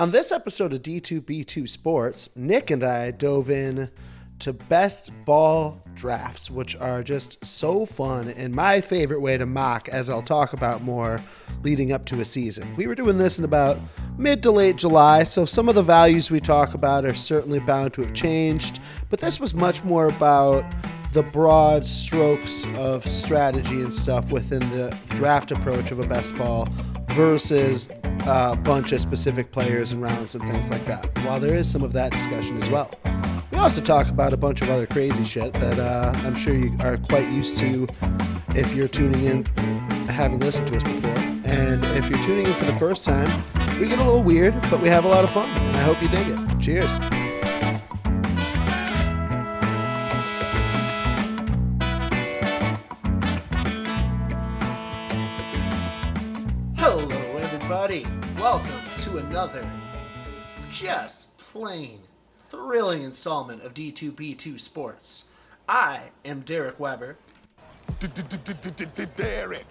On this episode of D2B2 Sports, Nick and I dove in to best ball drafts, which are just so fun and my favorite way to mock, as I'll talk about more leading up to a season. We were doing this in about mid to late July, so some of the values we talk about are certainly bound to have changed, but this was much more about the broad strokes of strategy and stuff within the draft approach of a best ball versus a bunch of specific players and rounds and things like that. While there is some of that discussion as well. We also talk about a bunch of other crazy shit that uh, I'm sure you are quite used to if you're tuning in, having listened to us before. And if you're tuning in for the first time, we get a little weird, but we have a lot of fun. I hope you dig it. Cheers. Another just plain thrilling installment of D2B2 Sports. I am Derek Weber. Derek.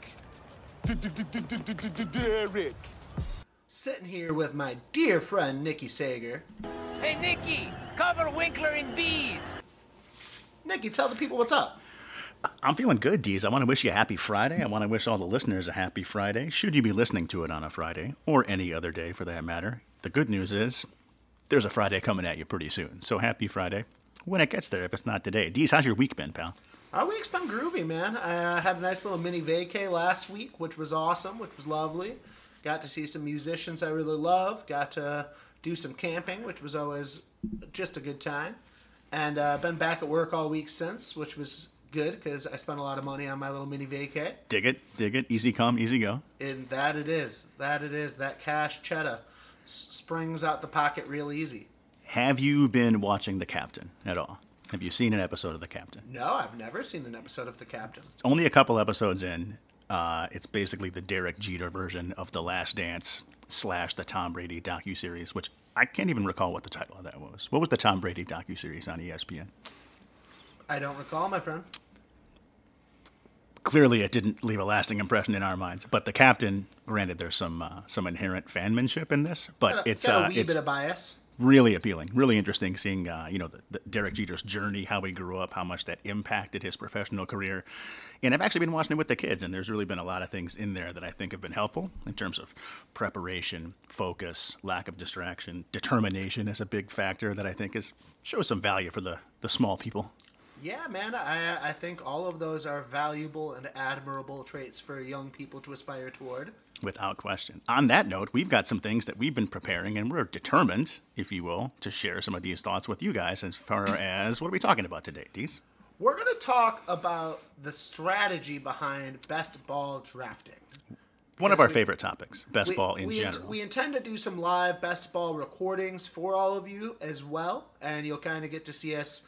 Derek. Sitting here with my dear friend Nikki Sager. Hey, Nikki, cover Winkler and Bees. Nikki, tell the people what's up. I'm feeling good, Deez. I want to wish you a happy Friday. I want to wish all the listeners a happy Friday, should you be listening to it on a Friday, or any other day for that matter. The good news is there's a Friday coming at you pretty soon. So happy Friday when it gets there, if it's not today. Deez, how's your week been, pal? Our week's been groovy, man. I uh, had a nice little mini vacay last week, which was awesome, which was lovely. Got to see some musicians I really love. Got to do some camping, which was always just a good time. And uh, been back at work all week since, which was good because I spent a lot of money on my little mini vacay. Dig it, dig it. Easy come, easy go. And that it is. That it is. That cash cheddar s- springs out the pocket real easy. Have you been watching The Captain at all? Have you seen an episode of The Captain? No, I've never seen an episode of The Captain. It's only a couple episodes in. Uh, it's basically the Derek Jeter version of The Last Dance slash the Tom Brady docu series, which I can't even recall what the title of that was. What was the Tom Brady docu series on ESPN? I don't recall, my friend. Clearly, it didn't leave a lasting impression in our minds. But the captain, granted, there's some uh, some inherent fanmanship in this, but Got a, it's got a uh, wee it's bit of bias. really appealing, really interesting seeing uh, you know the, the Derek Jeter's journey, how he grew up, how much that impacted his professional career. And I've actually been watching it with the kids, and there's really been a lot of things in there that I think have been helpful in terms of preparation, focus, lack of distraction, determination is a big factor that I think is shows some value for the the small people. Yeah, man, I I think all of those are valuable and admirable traits for young people to aspire toward. Without question. On that note, we've got some things that we've been preparing, and we're determined, if you will, to share some of these thoughts with you guys as far as what are we talking about today, Dees? We're going to talk about the strategy behind best ball drafting. One of our we- favorite topics, best ball in we int- general. we intend to do some live best ball recordings for all of you as well, and you'll kind of get to see us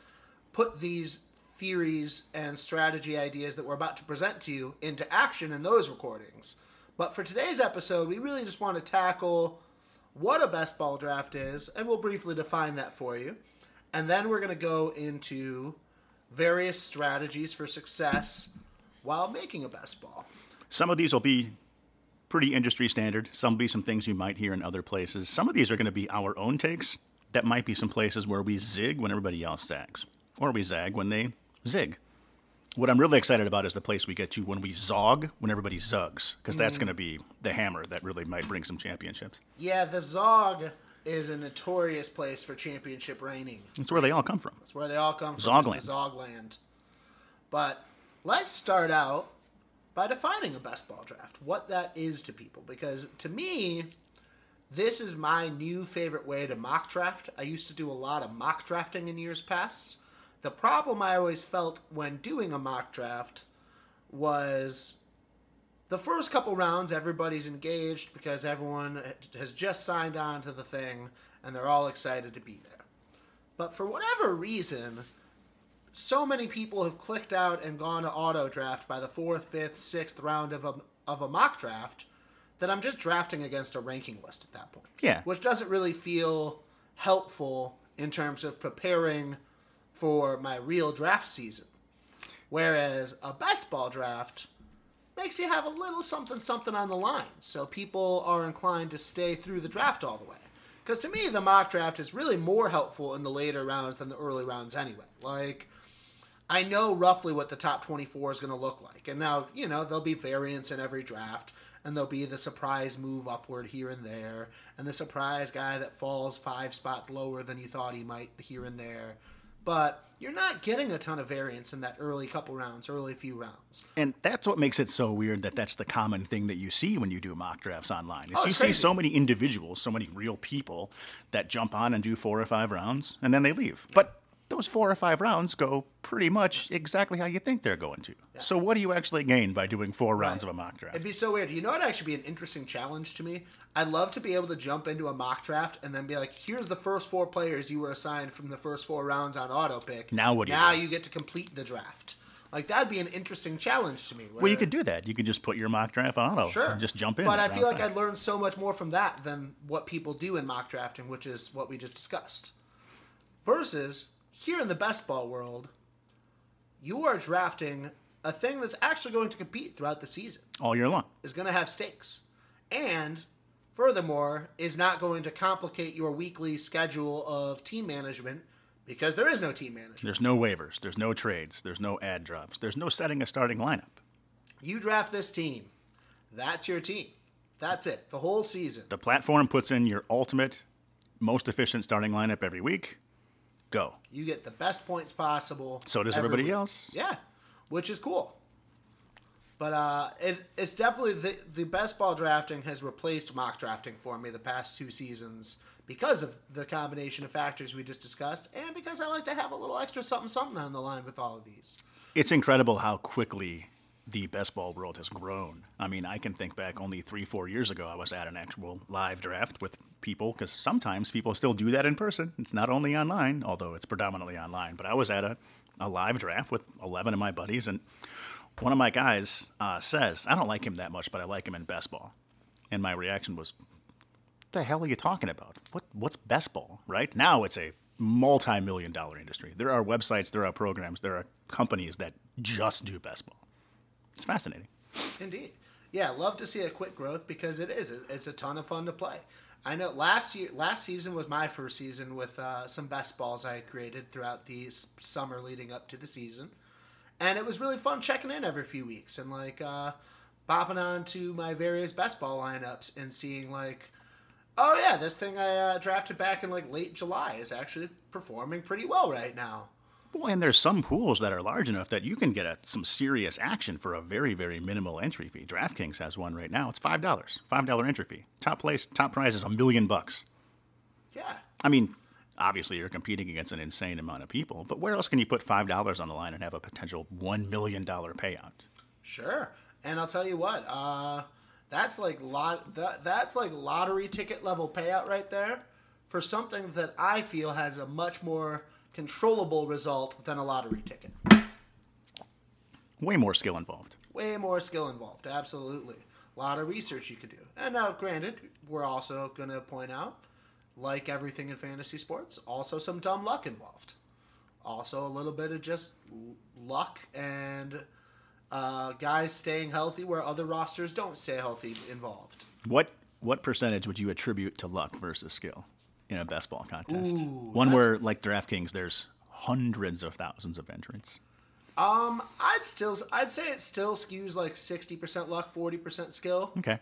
put these theories and strategy ideas that we're about to present to you into action in those recordings. But for today's episode, we really just want to tackle what a best ball draft is, and we'll briefly define that for you. And then we're going to go into various strategies for success while making a best ball. Some of these will be pretty industry standard. Some will be some things you might hear in other places. Some of these are going to be our own takes. That might be some places where we zig when everybody else zags, or we zag when they zig. What I'm really excited about is the place we get to when we zog when everybody zugs, because that's Mm. going to be the hammer that really might bring some championships. Yeah, the Zog is a notorious place for championship reigning. That's where they all come from. That's where they all come from. Zogland. is The Zogland. But let's start out by defining a best ball draft, what that is to people. Because to me, this is my new favorite way to mock draft. I used to do a lot of mock drafting in years past. The problem I always felt when doing a mock draft was the first couple rounds, everybody's engaged because everyone has just signed on to the thing and they're all excited to be there. But for whatever reason, so many people have clicked out and gone to auto draft by the fourth, fifth, sixth round of a, of a mock draft that I'm just drafting against a ranking list at that point. Yeah. Which doesn't really feel helpful in terms of preparing for my real draft season. Whereas a best ball draft makes you have a little something something on the line, so people are inclined to stay through the draft all the way. Because to me, the mock draft is really more helpful in the later rounds than the early rounds anyway. Like, I know roughly what the top 24 is going to look like. And now, you know, there'll be variance in every draft, and there'll be the surprise move upward here and there, and the surprise guy that falls five spots lower than you thought he might here and there. But you're not getting a ton of variance in that early couple rounds, early few rounds. And that's what makes it so weird that that's the common thing that you see when you do mock drafts online. Is Oh, you it's see so many individuals, so many real people that jump on and do four or five rounds and then they leave. But those four or five rounds go pretty much exactly how you think they're going to. So what do you actually gain by doing four rounds of a mock draft? It'd be so weird. You know, it'd actually be an interesting challenge to me. I'd love to be able to jump into a mock draft and then be like, "Here's the first four players you were assigned from the first four rounds on auto pick. Now what do you Now do?" you get to complete the draft. Like that'd be an interesting challenge to me. Well, you could do that. You could just put your mock draft on auto Sure. and just jump in. But I feel like five. I'd learn so much more from that than what people do in mock drafting, which is what we just discussed. Versus here in the best ball world, you are drafting a thing that's actually going to compete throughout the season. all year long. is going to have stakes. And furthermore, is not going to complicate your weekly schedule of team management because there is no team management. There's no waivers. There's no trades. There's no ad drops. There's no setting a starting lineup. You draft this team, that's your team. That's it. The whole season. The platform puts in your ultimate, most efficient starting lineup every week. Go. You get the best points possible. So does every everybody week. else. Yeah, which is cool. But uh, it, it's definitely the, the best ball drafting has replaced mock drafting for me the past two seasons because of the combination of factors we just discussed, and because I like to have a little extra something something on the line with all of these. It's incredible how quickly the best ball world has grown. I mean, I can think back only three, four years ago, I was at an actual live draft with people, because sometimes people still do that in person. It's not only online, although it's predominantly online. But I was at a, a live draft with 11 of my buddies, and one of my guys uh, says, I don't like him that much, but I like him in best ball. And my reaction was, what the hell are you talking about? What what's best ball, right? Now it's a multi-million dollar industry. There are websites, there are programs, there are companies that just do best ball. It's fascinating. Indeed. Yeah, love to see a quick growth because it is. It's a ton of fun to play. I know last year, last season was my first season with uh, some best balls I created throughout the summer leading up to the season, and it was really fun checking in every few weeks and like uh, bopping on to my various best ball lineups and seeing like, oh yeah, this thing I uh, drafted back in like late July is actually performing pretty well right now. Well, and there's some pools that are large enough that you can get a, some serious action for a very, very minimal entry fee. DraftKings has one right now. It's five dollars, five dollar entry fee. Top place, top prize is a million bucks. Yeah. I mean, obviously you're competing against an insane amount of people, but where else can you put five dollars on the line and have a potential one million dollar payout? Sure. And I'll tell you what, uh, that's like lot that that's like lottery ticket level payout right there for something that I feel has a much more controllable result than a lottery ticket. Way more skill involved. Way more skill involved, absolutely. A lot of research you could do. And now, granted, we're also going to point out, like everything in fantasy sports, also some dumb luck involved. Also, a little bit of just luck and uh, guys staying healthy where other rosters don't stay healthy involved. What what percentage would you attribute to luck versus skill in a best ball contest? Ooh, One where, like DraftKings, there's hundreds of thousands of entrants. Um, I'd still, I'd say it still skews like sixty percent luck, forty percent skill, Okay.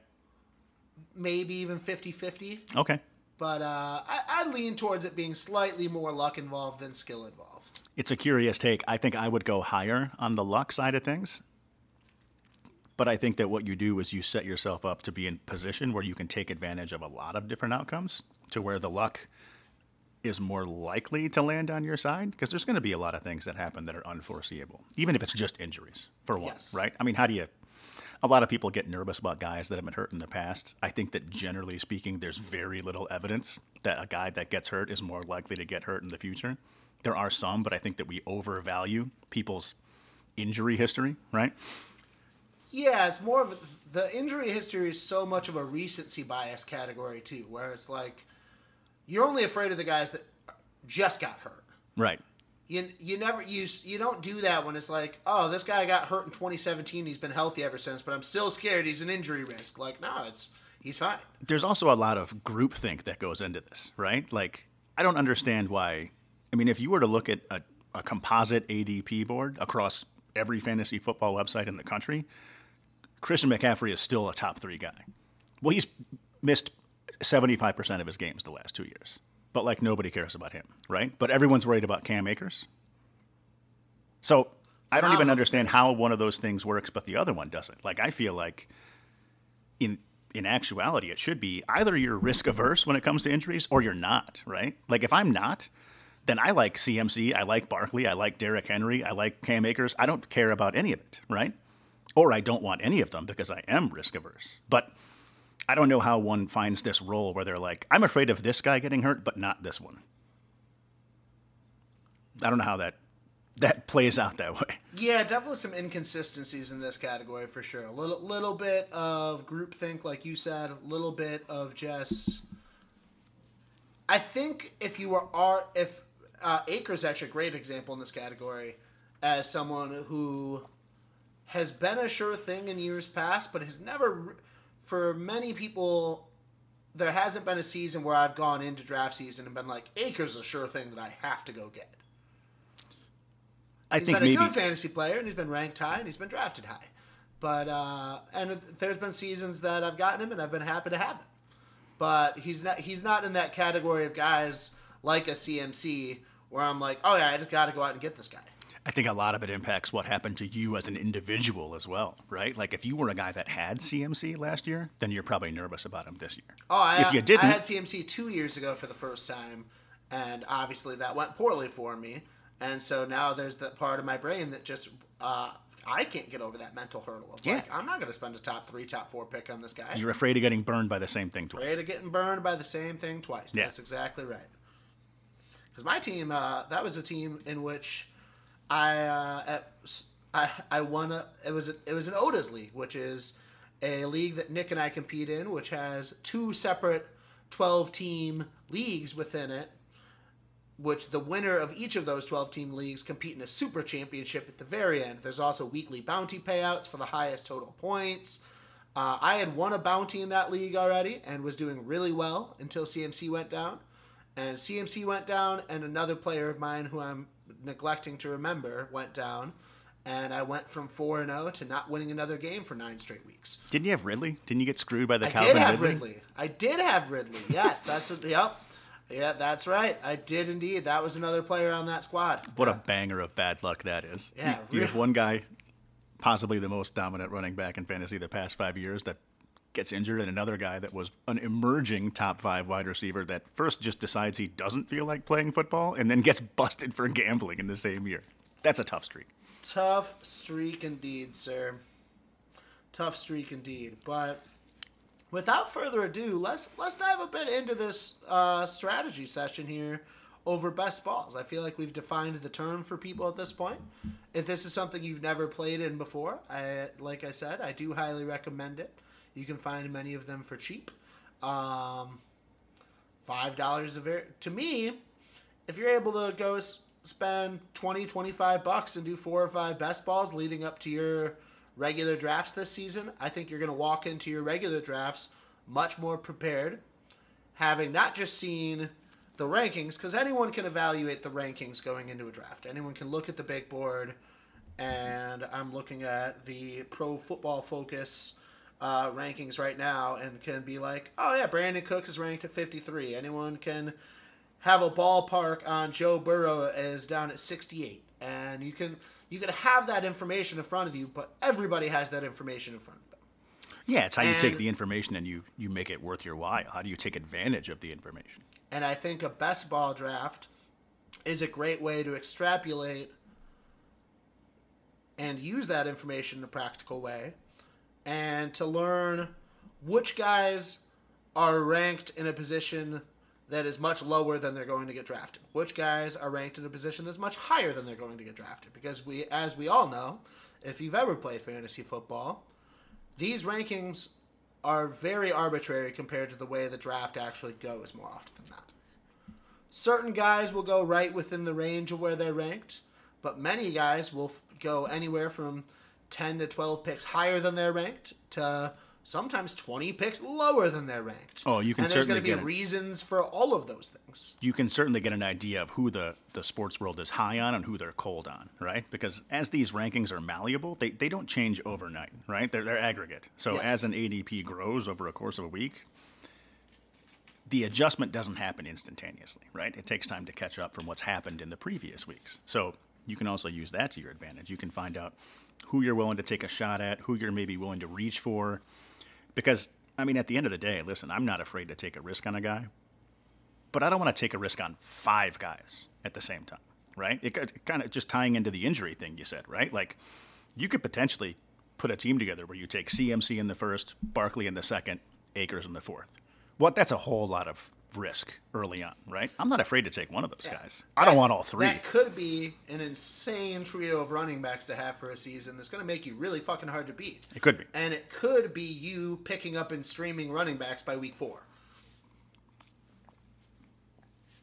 maybe even 50-50. Okay. But uh, I, I lean towards it being slightly more luck involved than skill involved. It's a curious take. I think I would go higher on the luck side of things. But I think that what you do is you set yourself up to be in position where you can take advantage of a lot of different outcomes to where the luck is more likely to land on your side because there's going to be a lot of things that happen that are unforeseeable, even if it's just injuries, for one, Yes. right? I mean, how do you a lot of people get nervous about guys that have been hurt in the past. I think that generally speaking, there's very little evidence that a guy that gets hurt is more likely to get hurt in the future. There are some, but I think that we overvalue people's injury history, right? Yeah, it's more of the injury history is so much of a recency bias category too, where it's like you're only afraid of the guys that just got hurt. Right. You, you never you you don't do that when it's like oh this guy got hurt in 2017 he's been healthy ever since but I'm still scared he's an injury risk like no it's he's fine. There's also a lot of groupthink that goes into this, right? Like, I don't understand why. I mean, if you were to look at a, a composite ADP board across every fantasy football website in the country, Christian McCaffrey is still a top three guy. Well, he's missed 75% of his games the last two years. But like nobody cares about him, right? But everyone's worried about Cam Akers. So I don't even understand how one of those things works, but the other one doesn't. Like I feel like in in actuality, it should be either you're risk averse when it comes to injuries or you're not, right? Like if I'm not, then I like CMC, I like Barkley, I like Derrick Henry, I like Cam Akers. I don't care about any of it, right? Or I don't want any of them because I am risk averse. But I don't know how one finds this role where they're like, I'm afraid of this guy getting hurt, but not this one. I don't know how that that plays out that way. Yeah, definitely some inconsistencies in this category for sure. A little little bit of groupthink, like you said, a little bit of just. I think if you are are if uh, Akers actually a great example in this category, as someone who has been a sure thing in years past, but has never, for many people, there hasn't been a season where I've gone into draft season and been like, Akers a sure thing that I have to go get. I He's think been a maybe good fantasy player, and he's been ranked high, and he's been drafted high. But uh, and there's been seasons that I've gotten him, and I've been happy to have him. But he's not he's not in that category of guys like a CMC where I'm like, oh yeah, I just got to go out and get this guy. I think a lot of it impacts what happened to you as an individual as well, right? Like if you were a guy that had CMC last year, then you're probably nervous about him this year. Oh, I, if you didn't, I had CMC two years ago for the first time, and obviously that went poorly for me. And so now there's that part of my brain that just uh, I can't get over that mental hurdle of Yeah. like I'm not going to spend a top three, top four pick on this guy. you're afraid of getting burned by the same thing twice. Afraid of getting burned by the same thing twice. Yeah. That's exactly right. Because my team, uh, that was a team in which I uh, at, I I won a it was a, it was an Otis league, which is a league that Nick and I compete in, which has two separate twelve team leagues within it. Which the winner of each of those 12 team leagues compete in a super championship at the very end. There's also weekly bounty payouts for the highest total points. Uh, I had won a bounty in that league already and was doing really well until CMC went down. And CMC went down, and another player of mine who I'm neglecting to remember went down. And I went from 4 and 0 to not winning another game for nine straight weeks. Didn't you have Ridley? Didn't you get screwed by the I Calvin did have Ridley? Ridley. I did have Ridley. Yes, that's a, yep. Yeah, that's right. I did indeed. That was another player on that squad. What a banger of bad luck that is. Yeah, you, you have one guy, possibly the most dominant running back in fantasy the past five years, that gets injured, and another guy that was an emerging top five wide receiver that first just decides he doesn't feel like playing football and then gets busted for gambling in the same year. That's a tough streak. Tough streak indeed, sir. Tough streak indeed. But without further ado, let's let's dive a bit into this uh, strategy session here over best balls. I feel like we've defined the term for people at this point. If this is something you've never played in before, I like I said, I do highly recommend it. You can find many of them for cheap. Um, Five dollars a to me, if you're able to go s- spend 20 25 bucks and do four or five best balls leading up to your regular drafts this season i think you're going to walk into your regular drafts much more prepared having not just seen the rankings because anyone can evaluate the rankings going into a draft anyone can look at the big board and i'm looking at the pro football focus uh, rankings right now and can be like oh yeah brandin cooks is ranked at 53 anyone can have a ballpark on Joe Burrow is down at 68, and you can you can have that information in front of you, but everybody has that information in front of them. Yeah, it's how you take the information and you, you make it worth your while. How do you take advantage of the information? And I think a best ball draft is a great way to extrapolate and use that information in a practical way and to learn which guys are ranked in a position that is much lower than they're going to get drafted. Which guys are ranked in a position that's much higher than they're going to get drafted. Because we as we all know, if you've ever played fantasy football, these rankings are very arbitrary compared to the way the draft actually goes more often than not. Certain guys will go right within the range of where they're ranked, but many guys will go anywhere from 10 to 12 picks higher than they're ranked to sometimes 20 picks lower than they're ranked. Oh, you can And there's going to be reasons for all of those things. you can certainly get an idea of who the, the sports world is high on and who they're cold on, right? Because as these rankings are malleable, they, they don't change overnight, right? They're, they're aggregate. So Yes. as an ADP grows over a course of a week, the adjustment doesn't happen instantaneously, right? It takes time to catch up from what's happened in the previous weeks. So you can also use that to your advantage. You can find out who you're willing to take a shot at, who you're maybe willing to reach for. Because, I mean, at the end of the day, listen, I'm not afraid to take a risk on a guy but I don't want to take a risk on five guys at the same time, right? It, it kind of just tying into the injury thing you said, right? Like you could potentially put a team together where you take CMC in the first, Barkley in the second, Akers in the fourth. Well, that's a whole lot of risk early on, right? I'm not afraid to take one of those guys. I don't want all three. That could be an insane trio of running backs to have for a season that's going to make you really fucking hard to beat. It could be. And it could be you picking up and streaming running backs by week four.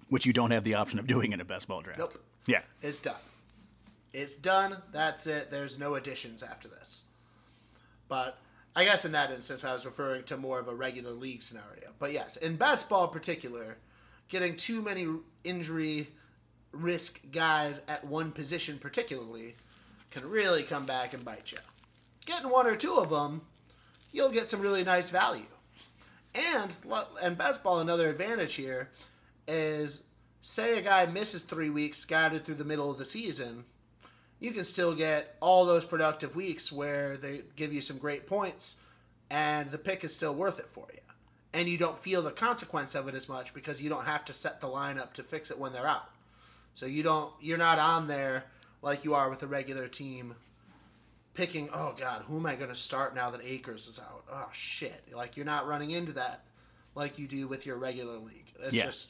Which you don't have the option of doing in a best ball draft. Nope. Yeah. It's done. It's done. That's it. There's no additions after this. But I guess in that instance, I was referring to more of a regular league scenario. But yes, in best ball in particular, getting too many injury risk guys at one position, particularly, can really come back and bite you. Getting one or two of them, you'll get some really nice value. And and best ball, another advantage here is say a guy misses three weeks scattered through the middle of the season, you can still get all those productive weeks where they give you some great points and the pick is still worth it for you. And you don't feel the consequence of it as much because you don't have to set the lineup to fix it when they're out. So you don't you're not on there like you are with a regular team picking, oh god, who am I going to start now that Akers is out? Oh shit. Like you're not running into that like you do with your regular league. It's Yeah. just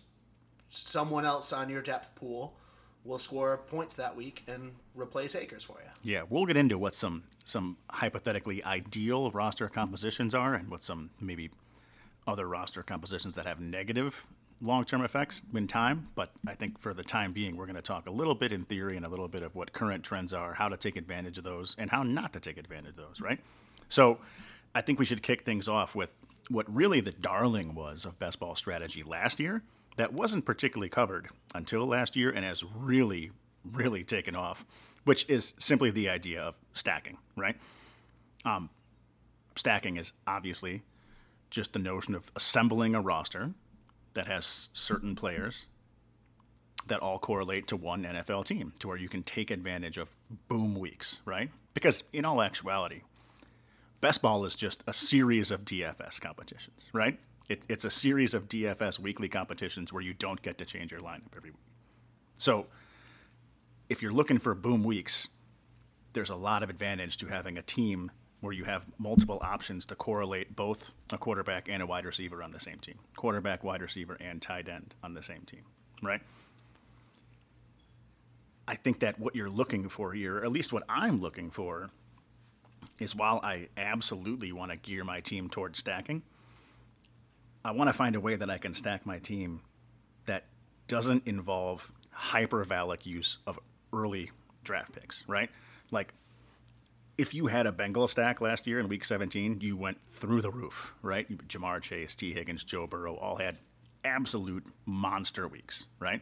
someone else on your depth pool will score points that week and replace Akers for you. Yeah, we'll get into what some some hypothetically ideal roster compositions are, and what some maybe other roster compositions that have negative long-term effects in time. But I think for the time being, we're going to talk a little bit in theory and a little bit of what current trends are, how to take advantage of those, and how not to take advantage of those. Right. So I think we should kick things off with what really the darling was of best ball strategy last year. That wasn't particularly covered until last year, and has really, really taken off, which is simply the idea of stacking, right? Um, stacking is obviously just the notion of assembling a roster that has certain players that all correlate to one NFL team, to where you can take advantage of boom weeks, right? Because in all actuality, best ball is just a series of DFS competitions, right? It, it's a series of DFS weekly competitions where you don't get to change your lineup every week. So if you're looking for boom weeks, there's a lot of advantage to having a team where you have multiple options to correlate both a quarterback and a wide receiver on the same team, quarterback, wide receiver, and tight end on the same team, right? I think that what you're looking for here, at least what I'm looking for, is while I absolutely want to gear my team towards stacking, I want to find a way that I can stack my team that doesn't involve hypervalid use of early draft picks, right? Like, if you had a Bengal stack last year in week 17, you went through the roof, right? Ja'Marr Chase, Tee Higgins, Joe Burrow all had absolute monster weeks, right?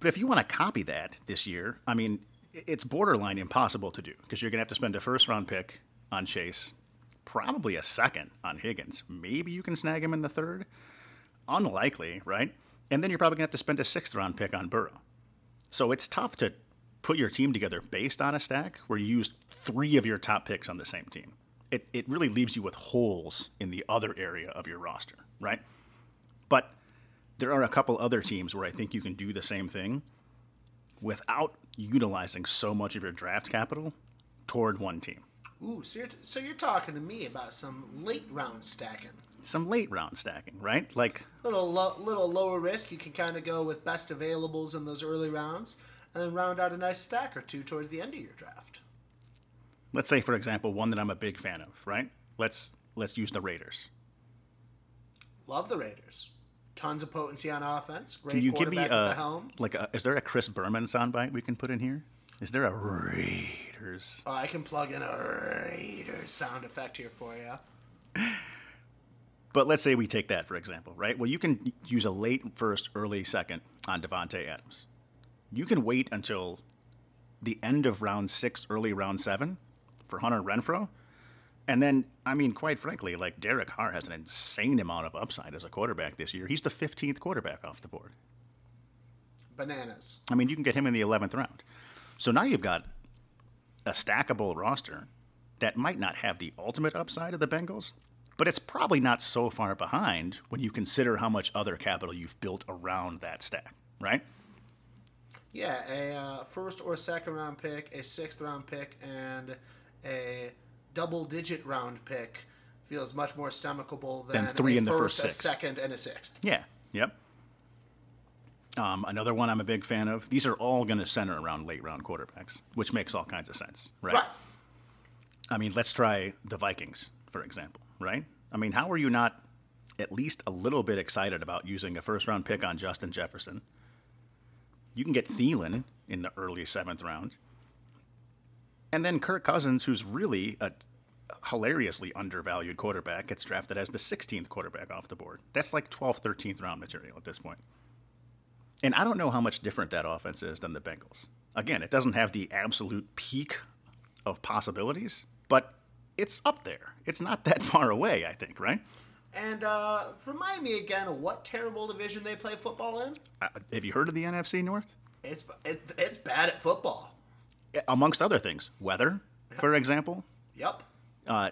But if you want to copy that this year, I mean, it's borderline impossible to do because you're going to have to spend a first round pick on Chase, probably a second on Higgins. Maybe you can snag him in the third. Unlikely, right? And then you're probably going to have to spend a sixth round pick on Burrow. So it's tough to put your team together based on a stack where you used three of your top picks on the same team. It, it really leaves you with holes in the other area of your roster, right? But there are a couple other teams where I think you can do the same thing without utilizing so much of your draft capital toward one team. Ooh, so you're, so you're talking to me about some late round stacking. Some late round stacking, right? Like, Little lo- little lower risk. You can kind of go with best availables in those early rounds, and then round out a nice stack or two towards the end of your draft. let's say, for example, one that I'm a big fan of, right? Let's let's use the Raiders. Love the Raiders. Tons of potency on offense. Great Can you give me quarterback at the a helm. like? A, is there a Chris Berman soundbite we can put in here? Is there a Raiders? Oh, I can plug in a Raiders sound effect here for you. But let's say we take that for example, right? Well, you can use a late first, early second on Davante Adams. You can wait until the end of round six, early round seven for Hunter Renfrow. And then, I mean, quite frankly, like Derek Carr has an insane amount of upside as a quarterback this year. He's the 15th quarterback off the board. Bananas. I mean, you can get him in the 11th round. So now you've got a stackable roster that might not have the ultimate upside of the Bengals, but it's probably not so far behind when you consider how much other capital you've built around that stack, right? Yeah, a uh, first or second round pick, a sixth round pick, and a double digit round pick feels much more stomachable than, Than three in the first, first a six. second, and a sixth. Yeah. Yep. Um, another one I'm a big fan of. These are all going to center around late round quarterbacks, which makes all kinds of sense, right? Right. I mean, let's try the Vikings, for example, right? I mean, how are you not at least a little bit excited about using a first round pick on Justin Jefferson? You can get Thielen in the early seventh round. And then Kirk Cousins, who's really a hilariously undervalued quarterback, gets drafted as the 16th quarterback off the board. That's like 12th, 13th round material at this point. And I don't know how much different that offense is than the Bengals. Again, it doesn't have the absolute peak of possibilities, but it's up there. It's not that far away, I think, right? And uh, remind me again of what terrible division they play football in. Uh, have you heard of the NFC North? It's it, it's bad at football. Amongst other things, weather, for example. Yep. Uh,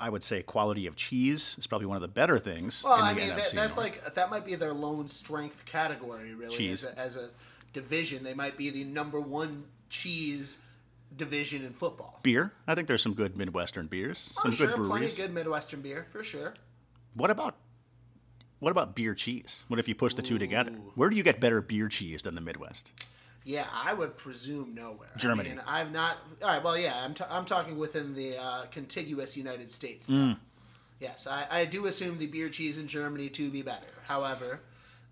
I would say quality of cheese is probably one of the better things. Well, I mean, that, that's like that might be their lone strength category, really. Cheese. As a, as a division, they might be the number one cheese division in football. beer. I think there's some good Midwestern beers, Oh, some sure, good plenty breweries. of good Midwestern beer for sure. What about what about beer cheese? What if you push the two together? Where do you get better beer cheese than the Midwest? Yeah, I would presume nowhere. Germany. I mean, I've not. All right. Well, yeah, I'm, t- I'm talking within the uh, contiguous United States. Mm. Yes, I, I do assume the beer cheese in Germany to be better. However,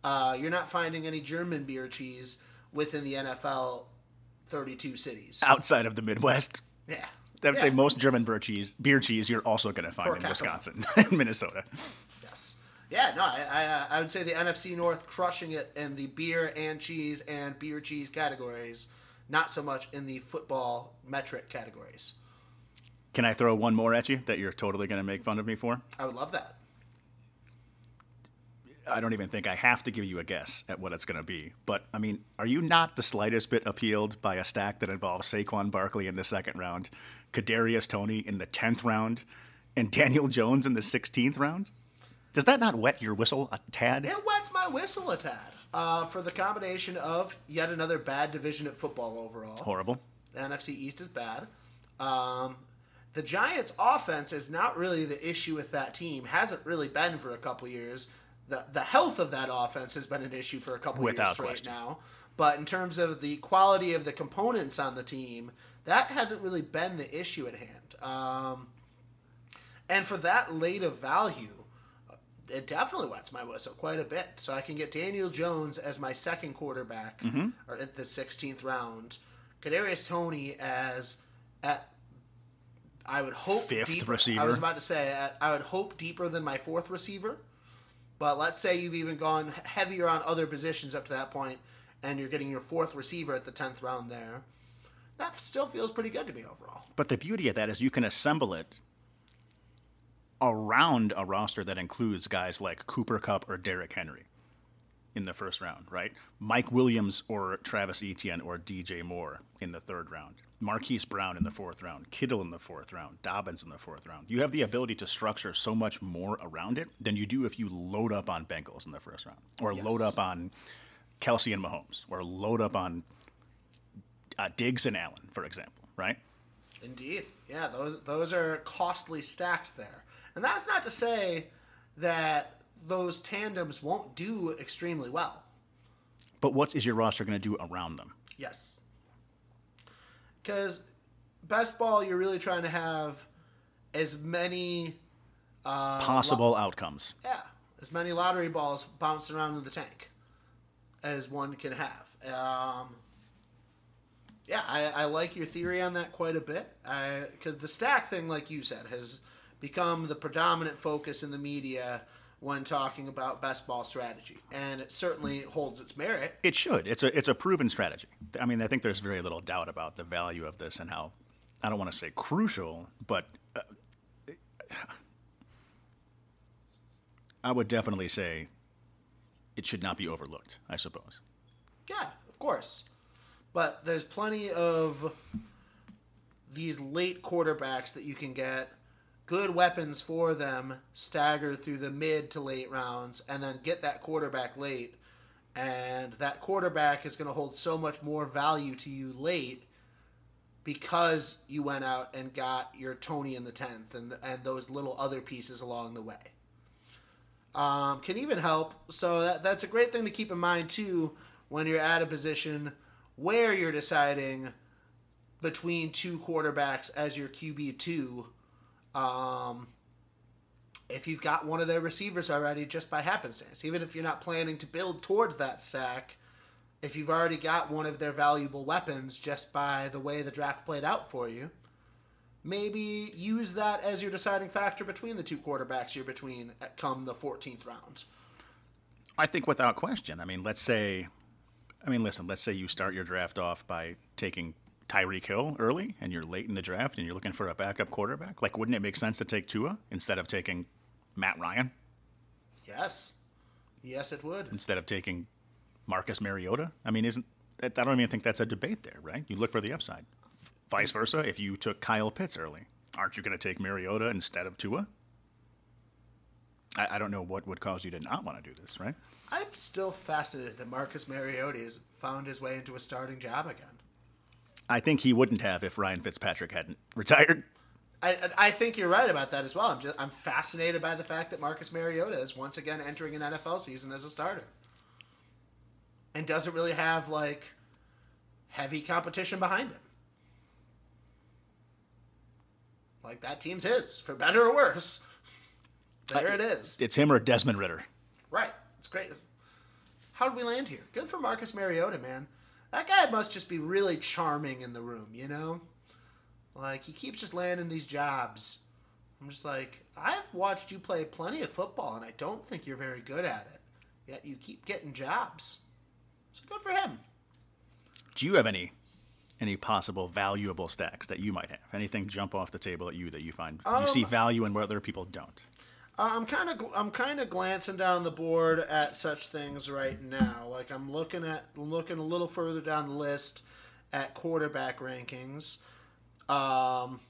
uh, you're not finding any German beer cheese within the NFL 32 cities. Outside of the Midwest, Yeah. I would Yeah. say most German beer cheese, beer cheese, you're also going to find in. Wisconsin and Minnesota. Yeah, no, I, I, uh, I would say the NFC North crushing it in the beer and cheese and beer cheese categories, not so much in the football metric categories. Can I throw one more at you that you're totally going to make fun of me for? I would love that. I don't even think I have to give you a guess at what it's going to be. But I mean, are you not the slightest bit appealed by a stack that involves Saquon Barkley in the second round, Kadarius Toney in the tenth round, and Daniel Jones in the sixteenth round? Does that not wet your whistle a tad? It wets my whistle a tad uh, for the combination of yet another bad division at football overall. Horrible. The NFC East is bad. Um, the Giants' offense is not really the issue with that team. Hasn't really been for a couple years. The the health of that offense has been an issue for a couple years Without straight question. now. But in terms of the quality of the components on the team, that hasn't really been the issue at hand. Um, and for that late of value, it definitely wets my whistle quite a bit. So I can get Daniel Jones as my second quarterback, Mm-hmm. or at the 16th round. Kadarius Toney as at I would hope Fifth deeper. I was about to say at, I would hope deeper than my fourth receiver. But let's say you've even gone heavier on other positions up to that point, and you're getting your fourth receiver at the 10th round there. That still feels pretty good to me overall. But the beauty of that is you can assemble it around a roster that includes guys like Cooper Kupp or Derrick Henry in the first round, right? Mike Williams or Travis Etienne or DJ Moore in the third round. Marquise Brown in the fourth round, Kittle in the fourth round, Dobbins in the fourth round. You have the ability to structure so much more around it than you do if you load up on Bengals in the first round, or load up on Kelce and Mahomes, or load up on uh, Diggs and Allen, for example, right? Indeed. Yeah, those those are costly stacks there. And that's not to say that those tandems won't do extremely well. But what is your roster going to do around them? Yes. Cuz best ball you're really trying to have as many uh, Possible outcomes. yeah, as many lottery balls bouncing around in the tank as one can have. Um, yeah, I, I like your theory on that quite a bit. Because the stack thing, like you said, has become the predominant focus in the media when talking about best ball strategy, and it certainly holds its merit. It should. It's a it's a proven strategy. I mean, I think there's very little doubt about the value of this and how I don't want to say crucial, but uh, I would definitely say it should not be overlooked. I suppose. Yeah, of course. But there's plenty of these late quarterbacks that you can get good weapons for them staggered through the mid to late rounds and then get that quarterback late and that quarterback is going to hold so much more value to you late because you went out and got your Toney in the 10th and and those little other pieces along the way. Um, can even help. So that, that's a great thing to keep in mind too when you're at a position where you're deciding between two quarterbacks as your QB two. Um, if you've got one of their receivers already, just by happenstance, even if you're not planning to build towards that stack, if you've already got one of their valuable weapons just by the way the draft played out for you, maybe use that as your deciding factor between the two quarterbacks you're between at come the 14th round. I think without question. I mean, let's say, I mean, listen, let's say you start your draft off by taking Tyreek Hill early and you're late in the draft and you're looking for a backup quarterback. Like, wouldn't it make sense to take Tua instead of taking Matt Ryan? Yes. Yes, it would. Instead of taking Marcus Mariota? I mean, isn't I don't even think that's a debate there, right? You look for the upside. Vice versa, if you took Kyle Pitts early, aren't you going to take Mariota instead of Tua? I, I don't know what would cause you to not want to do this, right? I'm still fascinated that Marcus Mariota has found his way into a starting job again. I think he wouldn't have if Ryan Fitzpatrick hadn't retired. I, I think you're right about that as well. I'm just I'm fascinated by the fact that Marcus Mariota is once again entering an NFL season as a starter, and doesn't really have like heavy competition behind him. Like that team's his, for better or worse. There it is. It's him or Desmond Ridder. Right. It's great. How did we land here? Good for Marcus Mariota, man. That guy must just be really charming in the room, you know? Like, he keeps just landing these jobs. I'm just like, I've watched you play plenty of football, and I don't think you're very good at it. Yet you keep getting jobs. So good for him. Do you have any any possible valuable stacks that you might have? Anything jump off the table at you that you find you see um, value in where other people don't? I'm kind of I'm kind of glancing down the board at such things right now. Like I'm looking at looking a little further down the list at quarterback rankings. Um,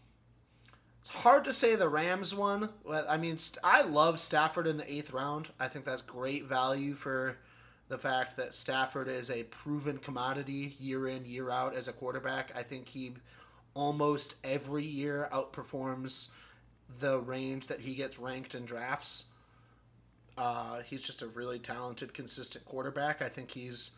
it's hard to say the Rams one. I mean, I love Stafford in the eighth round. I think that's great value for the fact that Stafford is a proven commodity year in year out as a quarterback. I think he almost every year outperforms the range that he gets ranked in drafts. Uh, he's just a really talented, consistent quarterback. I think he's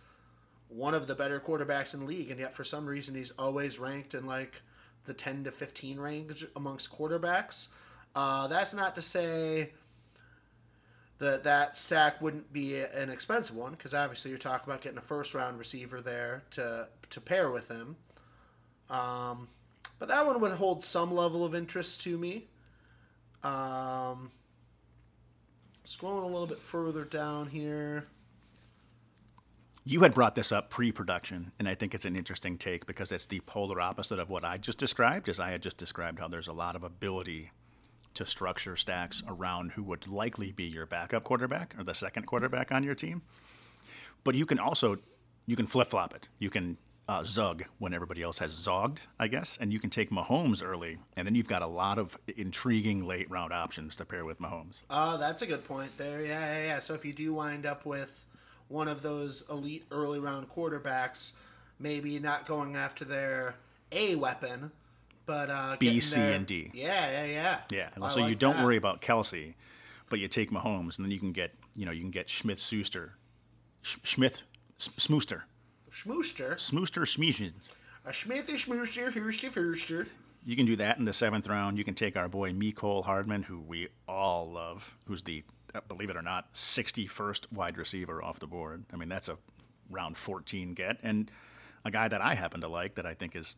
one of the better quarterbacks in the league, and yet for some reason he's always ranked in like the 10 to 15 range amongst quarterbacks. Uh, that's not to say that that stack wouldn't be an expensive one, because obviously you're talking about getting a first round receiver there to to pair with him. Um, but that one would hold some level of interest to me. Um, scrolling a little bit further down here. You had brought this up pre-production, and I think it's an interesting take because it's the polar opposite of what I just described. As I had just described, how there's a lot of ability to structure stacks around who would likely be your backup quarterback or the second quarterback on your team. But you can also you can flip flop it. You can uh, zug when everybody else has zogged, I guess, and you can take Mahomes early, and then you've got a lot of intriguing late round options to pair with Mahomes. Oh, that's a good point there. Yeah, yeah, yeah. So if you do wind up with one of those elite early round quarterbacks, maybe not going after their A weapon, but uh, B, C, their- and D. Yeah, yeah, yeah. Yeah, and I so you don't that. worry about Kelce, but you take Mahomes, and then you can get you know you can get Smith Schuster, Sch- Schmidt S- Smooster, Schmooster, Smooster Schmiesens. a Schmithy Schmooster, Hooster Hooster. You can do that in the seventh round. You can take our boy Mecole Hardman, who we all love, who's the, uh, believe it or not, 61st wide receiver off the board. I mean, that's a round 14 get. And a guy that I happen to like that I think is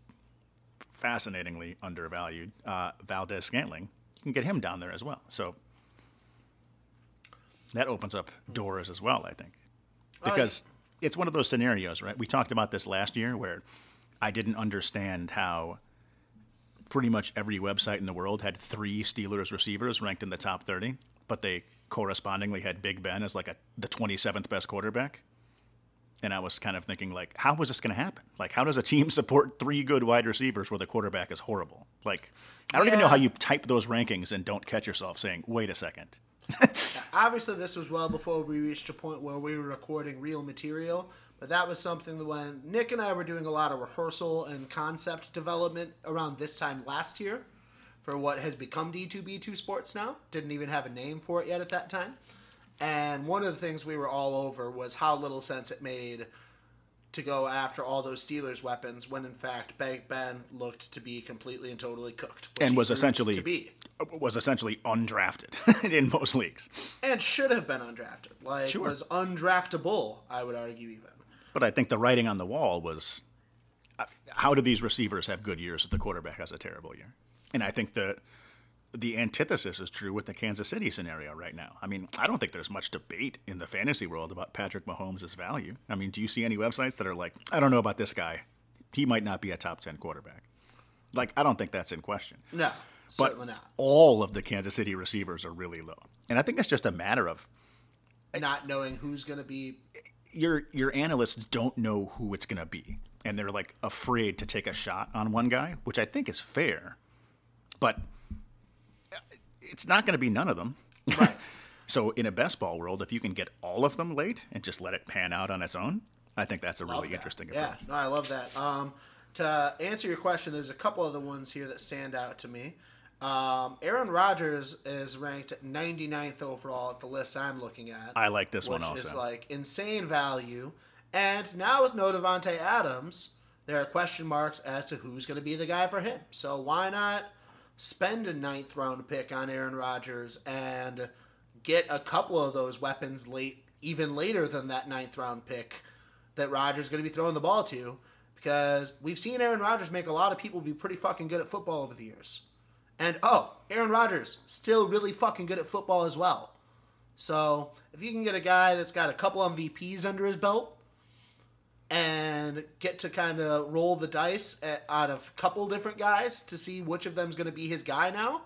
fascinatingly undervalued, uh, Valdes Scantling. you can get him down there as well. So that opens up doors as well, I think. Because it's one of those scenarios, right? We talked about this last year where I didn't understand how pretty much every website in the world had three Steelers receivers ranked in the top 30, but they correspondingly had Big Ben as like a, the 27th best quarterback. And I was kind of thinking, like, how is this going to happen? Like, how does a team support three good wide receivers where the quarterback is horrible? Like, I don't even know how you type those rankings and don't catch yourself saying, wait a second. Obviously, this was well before we reached a point where we were recording real material, but that was something that when Nick and I were doing a lot of rehearsal and concept development around this time last year for what has become D2B2 Sports now. Didn't even have a name for it yet at that time. And one of the things we were all over was how little sense it made to go after all those Steelers weapons when in fact Big Ben looked to be completely and totally cooked. And was essentially to be. was essentially undrafted in most leagues. and should have been undrafted. Like Sure. was undraftable, I would argue even. But I think the writing on the wall was uh, how do these receivers have good years if the quarterback has a terrible year? And I think the the antithesis is true with the Kansas City scenario right now. I mean, I don't think there's much debate in the fantasy world about Patrick Mahomes' value. I mean, do you see any websites that are like, I don't know about this guy. He might not be a top 10 quarterback. Like, I don't think that's in question. No, But certainly not. all of the Kansas City receivers are really low. And I think it's just a matter of Not knowing who's going to be. your your analysts don't know who it's going to be and they're like afraid to take a shot on one guy which i think is fair but it's not going to be none of them Right. so in a best ball world if you can get all of them late and just let it pan out on its own i think that's a Love really that. interesting approach Yeah, no, I love that. Um, to answer your question, there's a couple of the ones here that stand out to me. Um, Aaron Rodgers is ranked 99th overall at the list I'm looking at. I like this one also. which is like insane value. And now with no Davante Adams, there are question marks as to who's going to be the guy for him. So why not spend a ninth round pick on Aaron Rodgers and get a couple of those weapons late, even later than that ninth round pick that Rodgers is going to be throwing the ball to? Because we've seen Aaron Rodgers make a lot of people be pretty fucking good at football over the years. And oh, Aaron Rodgers still really fucking good at football as well. So if you can get a guy that's got a couple MVPs under his belt and get to kind of roll the dice at, out of a couple different guys to see which of them's going to be his guy now,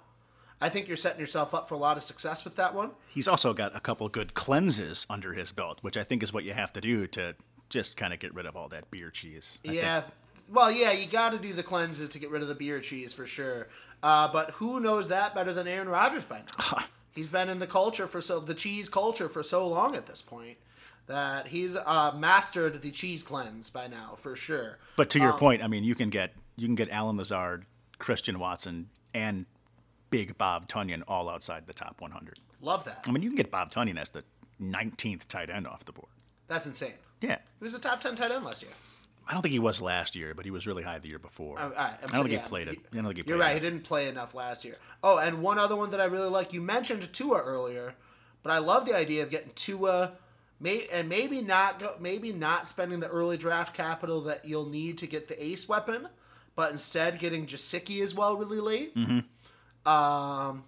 I think you're setting yourself up for a lot of success with that one. he's also got a couple good cleanses under his belt which i think is what you have to do to just kind of get rid of all that beer cheese I think yeah. Well, yeah, you got to do the cleanses to get rid of the beer cheese for sure. Uh, but who knows that better than Aaron Rodgers by now? he's been in the culture for so the cheese culture for so long at this point that he's uh, mastered the cheese cleanse by now for sure. But to your Um, point, I mean, you can get you can get Allen Lazard, Christian Watson, and Big Bob Tonyan all outside the top 100. Love that. I mean, you can get Bob Tonyan as the 19th tight end off the board. That's insane. Yeah, He was a top ten tight end last year. I don't think he was last year, but he was really high the year before. Right, I'm I don't sorry, think yeah, he played it. I don't think he played You're right. He didn't play enough last year. Oh, and one other one that I really like. You mentioned Tua earlier, but I love the idea of getting Tua, may, and maybe not go, maybe not spending the early draft capital that you'll need to get the ace weapon, but instead getting Gesicki as well really late. Mm-hmm. Um,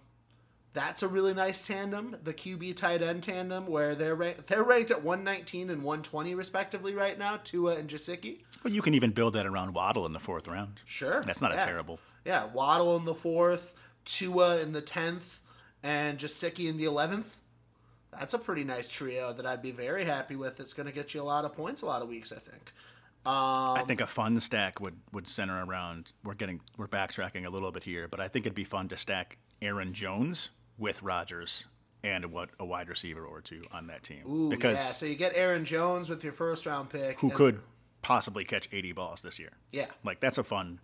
that's a really nice tandem, the QB tight end tandem, where they're ranked, they're ranked at 119 and 120 respectively right now. Tua and Gesicki. Well, you can even build that around Waddle in the fourth round. Sure. That's not yeah. a terrible. Yeah, Waddle in the fourth, Tua in the tenth, and Gesicki in the eleventh. That's a pretty nice trio that I'd be very happy with. It's going to get you a lot of points, a lot of weeks, I think. I um, think a fun stack would, would center around. We're getting we're backtracking a little bit here, but I think it'd be fun to stack Aaron Jones with Rodgers and a, what a wide receiver or two on that team Ooh, because yeah, so you get Aaron Jones with your first round pick. who and- could possibly catch 80 balls this year. Yeah. like that's a fun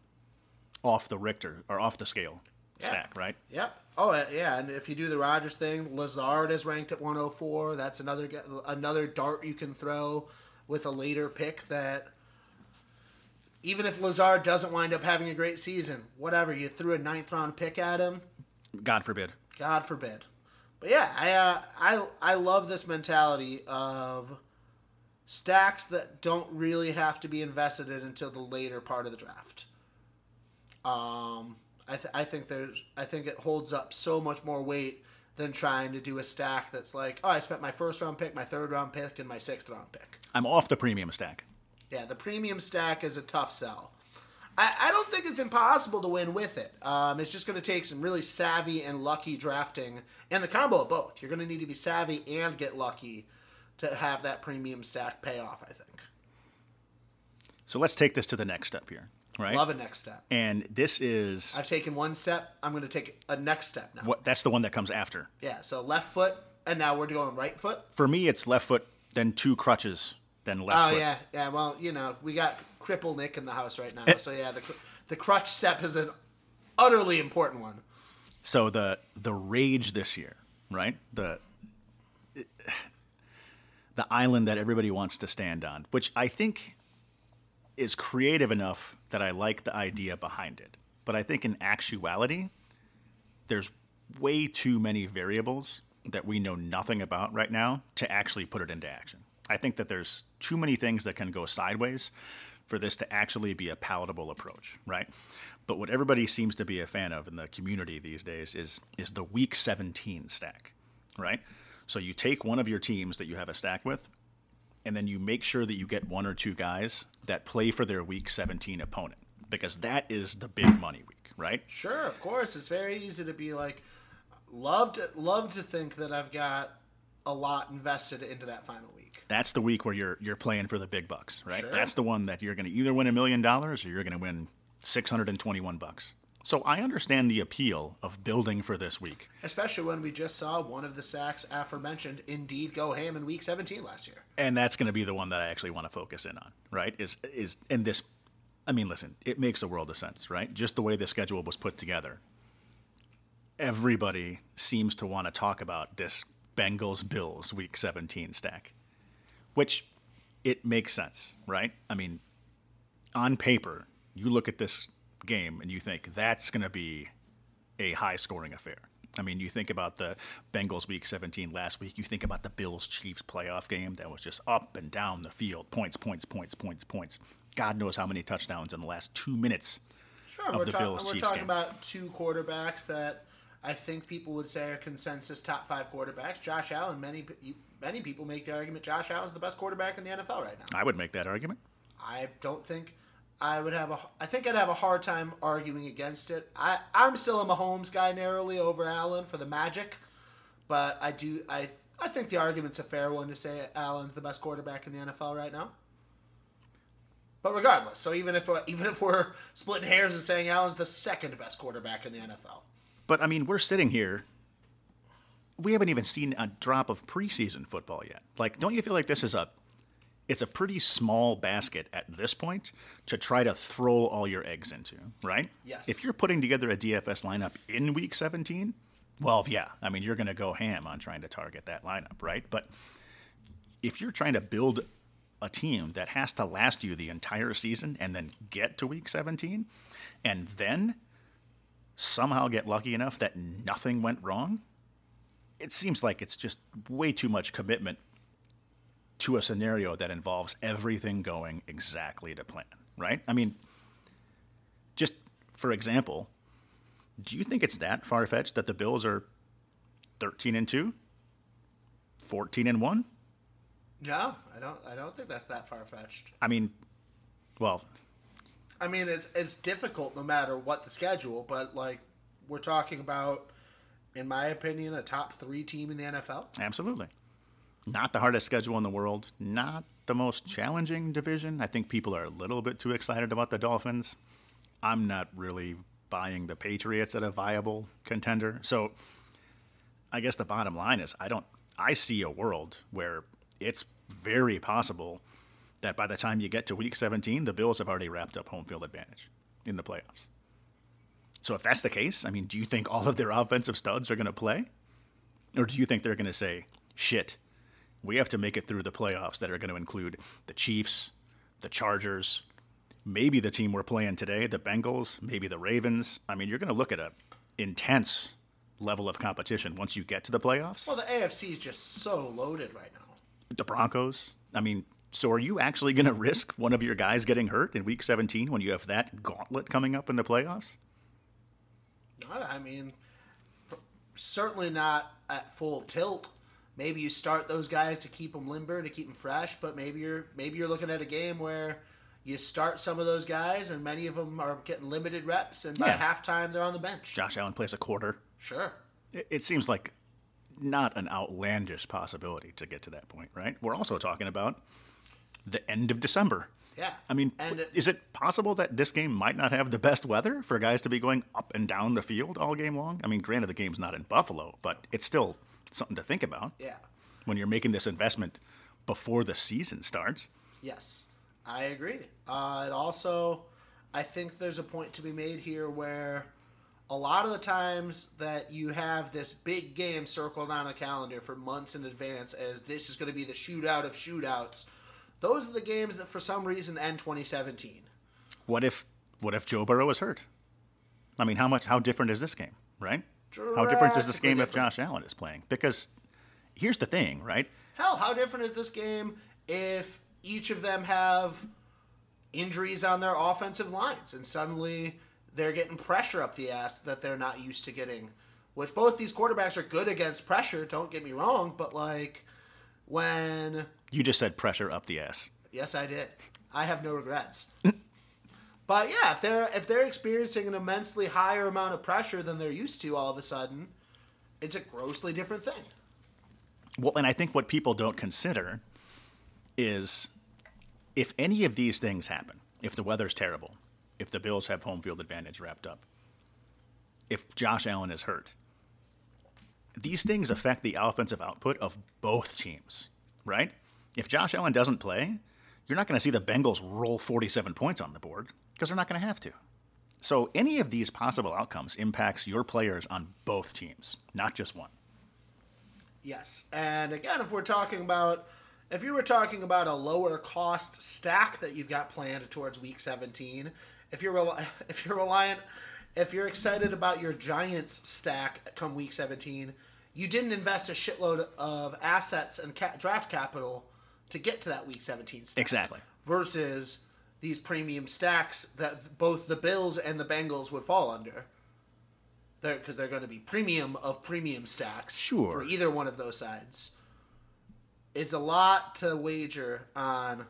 off the Richter or off the scale Yeah. stack, right? Yep. Oh uh, yeah, and if you do the Rodgers thing, Lazard is ranked at 104. That's another another dart you can throw with a later pick that even if Lazard doesn't wind up having a great season, whatever, you threw a ninth round pick at him, God forbid. God forbid. But yeah, I uh, I I love this mentality of stacks that don't really have to be invested in until the later part of the draft. Um, I, th- I think there's I think it holds up so much more weight than trying to do a stack that's like, oh, I spent my first round pick, my third round pick, and my sixth round pick. I'm off the premium stack. Yeah, the premium stack is a tough sell. I, I don't think it's impossible to win with it. Um, it's just going to take some really savvy and lucky drafting, and the combo of both. You're going to need to be savvy and get lucky to have that premium stack pay off. I think. So let's take this to the next step here, right? Love a next step. And this is I've taken one step. I'm going to take a next step now. what that's the one that comes after. Yeah. So left foot, and now we're going right foot. For me, it's left foot, then two crutches, then left Oh foot. yeah, yeah. Well, you know, we got cripple Nick in the house right Eh. now, so yeah, the cr- the crutch step is an utterly important one. So the the rage this year, right? The the island that everybody wants to stand on, which I think is creative enough that I like the idea behind it. But I think in actuality, there's way too many variables that we know nothing about right now to actually put it into action. I think that there's too many things that can go sideways for this to actually be a palatable approach, right? But what everybody seems to be a fan of in the community these days is is the week 17 stack, right? So you take one of your teams that you have a stack with and then you make sure that you get one or two guys that play for their week 17 opponent because that is the big money week, right? Sure, of course. It's very easy to be like, love to love to think that I've got a lot invested into that final week. That's the week where you're you're playing for the big bucks, right? Sure. That's the one that you're going to either win a million dollars or you're going to win 621 bucks. So I understand the appeal of building for this week. Especially when we just saw one of the stacks aforementioned indeed go ham in week 17 last year. and that's going to be the one that I actually want to focus in on, right? Is is and this, I mean, listen, it makes a world of sense, right? Just the way the schedule was put together. Everybody seems to want to talk about this Bengals Bills Week 17 stack, which it makes sense, right? I mean, on paper, you look at this game and you think that's going to be a high scoring affair. I mean, you think about the Bengals week 17 last week, you think about the Bills Chiefs playoff game that was just up and down the field points, points, points, points, points. God knows how many touchdowns in the last two minutes Sure, of we're, the talk- Bills we're Chiefs talking game. about two quarterbacks that I think people would say are consensus top five quarterbacks. Josh Allen, many many people make the argument Josh Allen's the best quarterback in the NFL right now. I would make that argument. I don't think I would have a. I think I'd have a hard time arguing against it. I I'm still a Mahomes guy narrowly over Allen for the magic, but I do I I think the argument's a fair one to say Allen's the best quarterback in the NFL right now. But regardless, so even if even if we're splitting hairs and saying Allen's the second best quarterback in the NFL, But I mean, we're sitting here. We haven't even seen a drop of preseason football yet. Like, don't you feel like this is a it's a pretty small basket at this point to try to throw all your eggs into, right? Yes. If you're putting together a DFS lineup in week 17, well, yeah, I mean, you're going to go ham on trying to target that lineup, right? But if you're trying to build a team that has to last you the entire season and then get to week 17 and then somehow get lucky enough that nothing went wrong, it seems like it's just way too much commitment to a scenario that involves everything going exactly to plan, right? I mean, just for example, do you think it's that far fetched that the Bills are 13 and 2, 14 and 1? no, I don't. I don't think that's that far fetched. I mean, well, I mean, it's it's difficult no matter what the schedule, but like we're talking about, in my opinion, a top three team in the NFL. Absolutely. Not the hardest schedule in the world. Not the most challenging division. I think people are a little bit too excited about the Dolphins. I'm not really buying the Patriots at a viable contender. So I guess the bottom line is I don't I see a world where it's very possible that by the time you get to week 17, the Bills have already wrapped up home field advantage in the playoffs. So if that's the case, I mean, do you think all of their offensive studs are going to play? Or do you think they're going to say, shit, we have to make it through the playoffs that are going to include the Chiefs, the Chargers, maybe the team we're playing today, the Bengals, maybe the Ravens? I mean, you're going to look at a intense level of competition once you get to the playoffs. Well, the AFC is just so loaded right now. The Broncos. I mean, so are you actually going to risk one of your guys getting hurt in week 17 when you have that gauntlet coming up in the playoffs? I mean, certainly not at full tilt. Maybe you start those guys to keep them limber, to keep them fresh, but maybe you're maybe you're looking at a game where you start some of those guys, and many of them are getting limited reps, and by Yeah. halftime they're on the bench. Josh Allen plays a quarter. Sure. It, it seems like not an outlandish possibility to get to that point, right? We're also talking about the end of December. Yeah. I mean, it, is it possible that this game might not have the best weather for guys to be going up and down the field all game long? I mean, granted, the game's not in Buffalo, but it's still something to think about yeah. when you're making this investment before the season starts. Yes, I agree. Uh, it also, I think there's a point to be made here where a lot of the times that you have this big game circled on a calendar for months in advance as this is going to be the shootout of shootouts, those are the games that for some reason end 2017. What if what if Joe Burrow is hurt? I mean, how much how different is this game, right? How different is this game if. Josh Allen is playing? Because here's the thing, right? Hell, how different is this game if each of them have injuries on their offensive lines and suddenly they're getting pressure up the ass that they're not used to getting? Which both these quarterbacks are good against pressure, don't get me wrong, but like when. You just said pressure up the ass. Yes, I did. I have no regrets. but yeah, if they're if they're experiencing an immensely higher amount of pressure than they're used to all of a sudden, it's a grossly different thing. Well, and I think what people don't consider is if any of these things happen, if the weather's terrible, if the Bills have home field advantage wrapped up, if Josh Allen is hurt, these things affect the offensive output of both teams, right? If Josh Allen doesn't play, you're not going to see the Bengals roll 47 points on the board because they're not going to have to. So any of these possible outcomes impacts your players on both teams, not just one. Yes, and again, if we're talking about, if you were talking about a lower cost stack that you've got planned towards Week 17, if you're rel- if you're reliant, if you're excited about your Giants stack come Week 17, you didn't invest a shitload of assets and ca- draft capital to get to that Week 17 stack Exactly. versus these premium stacks that both the Bills and the Bengals would fall under. Because they're, going to be premium of premium stacks Sure. for either one of those sides. It's a lot to wager on.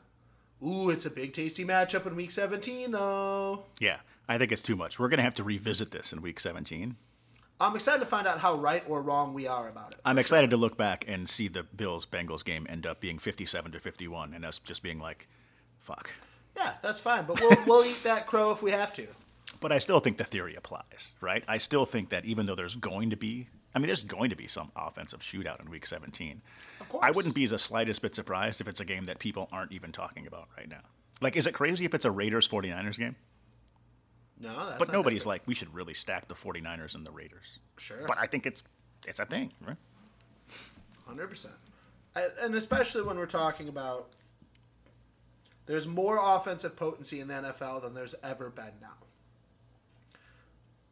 Ooh, it's a big tasty matchup in Week 17, though. Yeah, I think it's too much. We're going to have to revisit this in week 17. I'm excited to find out how right or wrong we are about it. I'm excited to look back and see the Bills Bengals game end up being 57 to 51 and us just being like, fuck. Yeah, that's fine, but we'll, we'll eat that crow if we have to. But I still think the theory applies, right? I still think that even though there's going to be, I mean, there's going to be some offensive shootout in week 17. Of course. I wouldn't be the slightest bit surprised if it's a game that people aren't even talking about right now. Like, is it crazy if it's a Raiders 49ers game? No, that's But nobody's like, we should really stack the 49ers and the Raiders. Sure. But I think it's it's a thing, right? Hundred percent, and especially when we're talking about there's more offensive potency in the NFL than there's ever been now.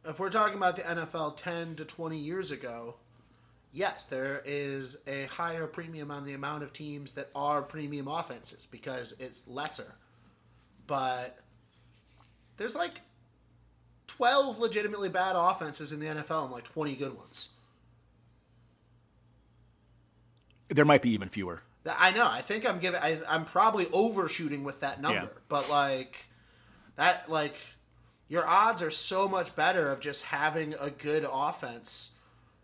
If we're talking about the NFL ten to twenty years ago, yes, there is a higher premium on the amount of teams that are premium offenses because it's lesser. But there's like twelve legitimately bad offenses in the NFL and like twenty good ones. There might be even fewer. I know. I think I'm giving. I, I'm probably overshooting with that number, Yeah. but like that, like your odds are so much better of just having a good offense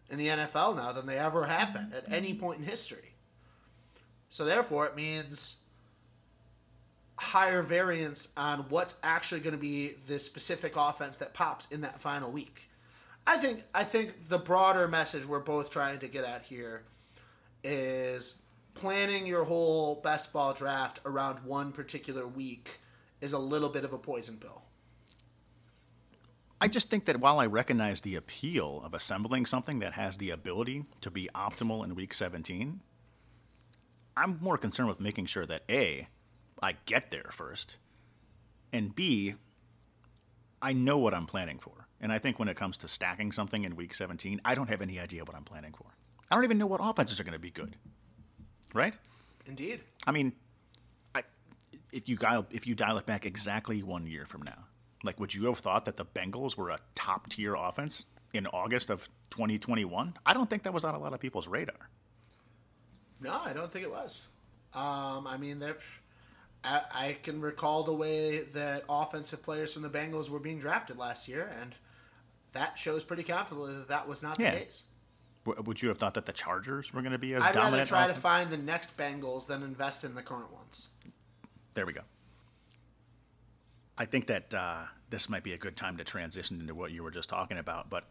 in the NFL now than they ever have been at mm-hmm. any point in history. So therefore, it means higher variance on what's actually going to be the specific offense that pops in that final week. I think. I think the broader message we're both trying to get at here is planning your whole best ball draft around one particular week is a little bit of a poison pill. I just think that while I recognize the appeal of assembling something that has the ability to be optimal in week 17, I'm more concerned with making sure that A, I get there first, and B, I know what I'm planning for. And I think when it comes to stacking something in week 17, I don't have any idea what I'm planning for. I don't even know what offenses are going to be good. Right? Indeed. I mean, I, if you dial if you dial it back exactly one year from now, like would you have thought that the Bengals were a top tier offense in August of 2021, I don't think that was on a lot of people's radar. No, I don't think it was. Um, I mean. I, I can recall the way that offensive players from the Bengals were being drafted last year, and that shows pretty confidently that that was not Yeah. the case. Would you have thought that the Chargers were going to be as dominant I'd rather dominant? try to find the next Bengals than invest in the current ones. There we go. I think that uh, this might be a good time to transition into what you were just talking about, but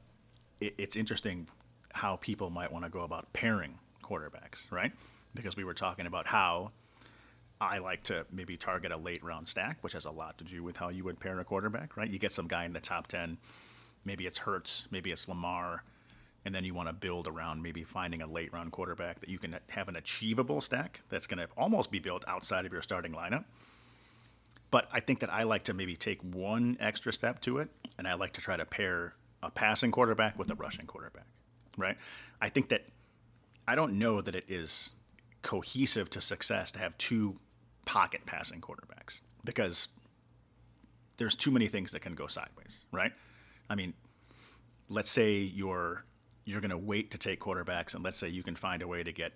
it, it's interesting how people might want to go about pairing quarterbacks, right? Because we were talking about how I like to maybe target a late round stack, which has a lot to do with how you would pair a quarterback, right? You get some guy in the top 10, maybe it's Hurts, maybe it's Lamar, and then you want to build around maybe finding a late round quarterback that you can have an achievable stack that's going to almost be built outside of your starting lineup. But I think that I like to maybe take one extra step to it, and I like to try to pair a passing quarterback with a rushing quarterback, right? I think that I don't know that it is cohesive to success to have two pocket passing quarterbacks because there's too many things that can go sideways, right? I mean, let's say you're you're going to wait to take quarterbacks, and let's say you can find a way to get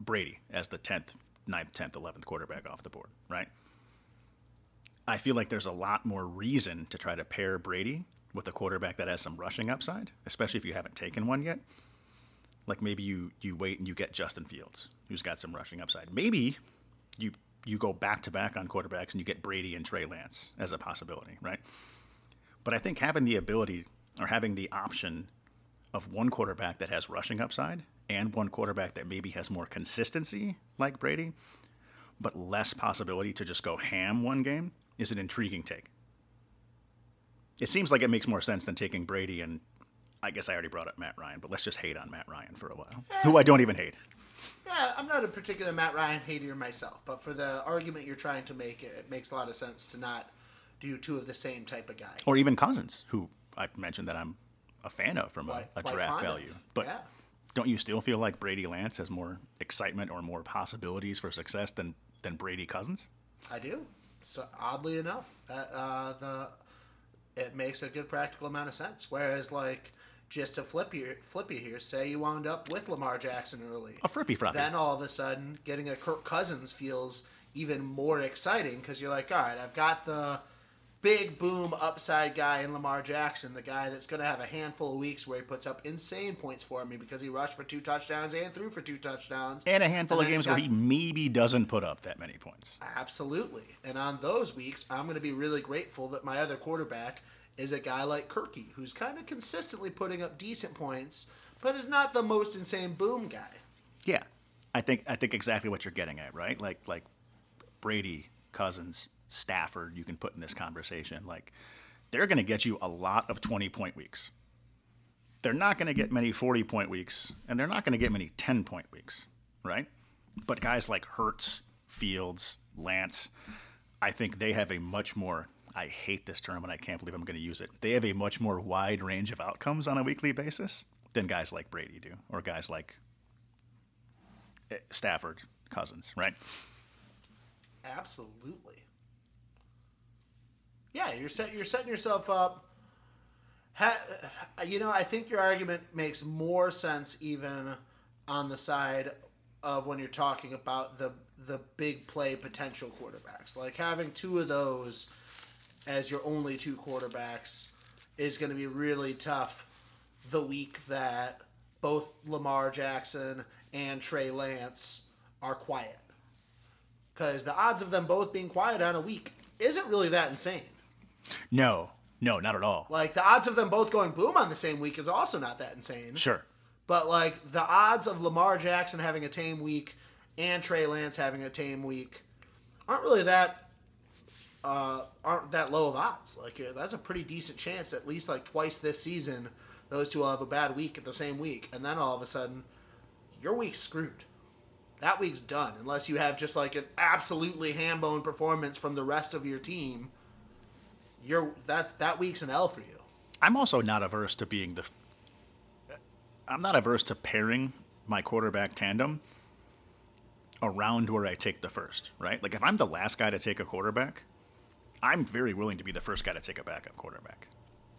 Brady as the 10th, 9th, 10th, 11th quarterback off the board, right? I feel like there's a lot more reason to try to pair Brady with a quarterback that has some rushing upside, especially if you haven't taken one yet. Like maybe you you wait and you get Justin Fields, who's got some rushing upside. Maybe you you go back to back on quarterbacks and you get Brady and Trey Lance as a possibility, right? But I think having the ability or having the option of one quarterback that has rushing upside and one quarterback that maybe has more consistency like Brady, but less possibility to just go ham one game is an intriguing take. It seems like it makes more sense than taking Brady and I guess I already brought up Matt Ryan, but let's just hate on Matt Ryan for a while, who I don't even hate. Yeah, I'm not a particular Matt Ryan hater myself, but for the argument you're trying to make, it, it makes a lot of sense to not do two of the same type of guy. Or even Cousins, who I mentioned that I'm a fan of from a, a quite draft value. But yeah. don't you still feel like Brady Lance has more excitement or more possibilities for success than, than Brady Cousins? I do. So oddly enough, that uh, the it makes a good practical amount of sense. Whereas, like, just to flip you, flip you here, say you wound up with Lamar Jackson early, A frippy frothy. then all of a sudden getting a Kirk Cousins feels even more exciting because you're like, all right, I've got the big boom upside guy in Lamar Jackson, the guy that's going to have a handful of weeks where he puts up insane points for me because he rushed for two touchdowns and threw for two touchdowns, and a handful of games he's where he maybe doesn't put up that many points. Absolutely. And on those weeks, I'm going to be really grateful that my other quarterback is a guy like Kirky, who's kind of consistently putting up decent points, but is not the most insane boom guy. Yeah, I think I think exactly what you're getting at, right? Like like Brady, Cousins, Stafford, you can put in this conversation. Like they're going to get you a lot of 20 point weeks. They're not going to get many 40 point weeks, and they're not going to get many 10 point weeks, right? But guys like Hurts, Fields, Lance, I think they have a much more. I hate this term, and I can't believe I'm going to use it. They have a much more wide range of outcomes on a weekly basis than guys like Brady do, or guys like eh, Stafford, Cousins, right? Absolutely. Yeah, you're set, you're setting yourself up. Ha, you know, I think your argument makes more sense even on the side of when you're talking about the the big play potential quarterbacks. Like having two of those as your only two quarterbacks is going to be really tough the week that both Lamar Jackson and Trey Lance are quiet because the odds of them both being quiet on a week isn't really that insane. No, no, not at all. Like the odds of them both going boom on the same week is also not that insane. Sure. But like the odds of Lamar Jackson having a tame week and Trey Lance having a tame week aren't really that uh, aren't that low of odds. Like that's a pretty decent chance. At least like twice this season, those two will have a bad week at the same week, and then all of a sudden, your week's screwed. That week's done unless you have just like an absolutely ham bone performance from the rest of your team. You're that's that week's an L for you. I'm also not averse to being the. I'm not averse to pairing my quarterback tandem around where I take the first, right? Like if I'm the last guy to take a quarterback, I'm very willing to be the first guy to take a backup quarterback.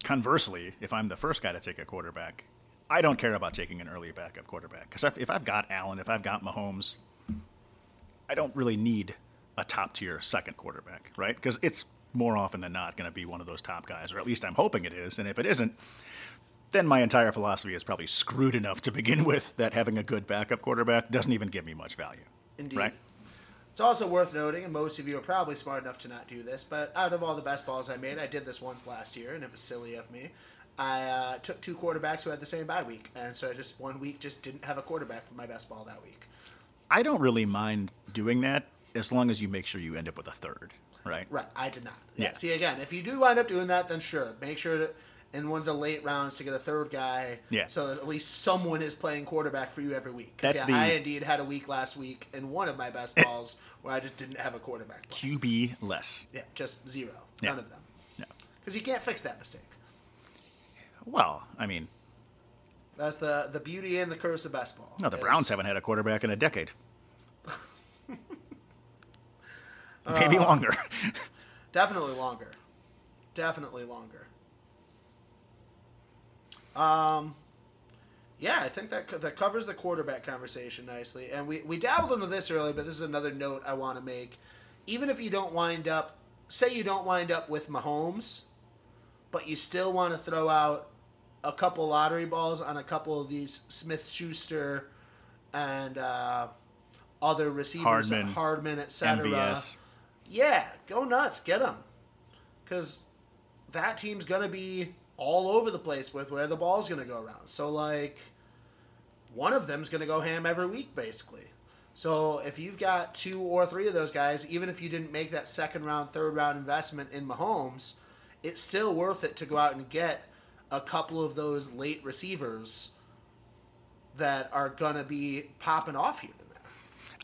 conversely, if I'm the first guy to take a quarterback, I don't care about taking an early backup quarterback because if I've got Allen, if I've got Mahomes, I don't really need a top tier second quarterback, right? Because it's more often than not going to be one of those top guys, or at least I'm hoping it is. And if it isn't, then my entire philosophy is probably screwed enough to begin with that having a good backup quarterback doesn't even give me much value. Indeed. Right? It's also worth noting, and most of you are probably smart enough to not do this, but out of all the best balls I made, I did this once last year, and it was silly of me. I uh, took two quarterbacks who had the same bye week, and so I just one week just didn't have a quarterback for my best ball that week. I don't really mind doing that as long as you make sure you end up with a third, right? Right, I did not. Yeah. See, again, if you do wind up doing that, then sure, make sure to in one of the late rounds to get a third guy, Yeah. so that at least someone is playing quarterback for you every week. That's yeah, I indeed had a week last week in one of my best eh. balls where I just didn't have a quarterback. QB less. Yeah, just zero, Yeah. none of them, No. because you can't fix that mistake. Well, I mean, That's the the beauty and the curse of best ball. no, the Browns haven't had a quarterback in a decade. Maybe longer. Definitely longer. Definitely longer. Um, yeah, I think that that covers the quarterback conversation nicely. And we we dabbled into this earlier, but this is another note I want to make. Even if you don't wind up, say you don't wind up with Mahomes, but you still want to throw out a couple lottery balls on a couple of these Smith Schuster and uh, other receivers, Hardman, Hardman, etc MVS. Yeah, go nuts, get them, because that team's gonna be all over the place with where the ball's gonna go around. So like, one of them's gonna go ham every week, basically. So if you've got two or three of those guys, even if you didn't make that second round, third round investment in Mahomes, it's still worth it to go out and get a couple of those late receivers that are gonna be popping off here.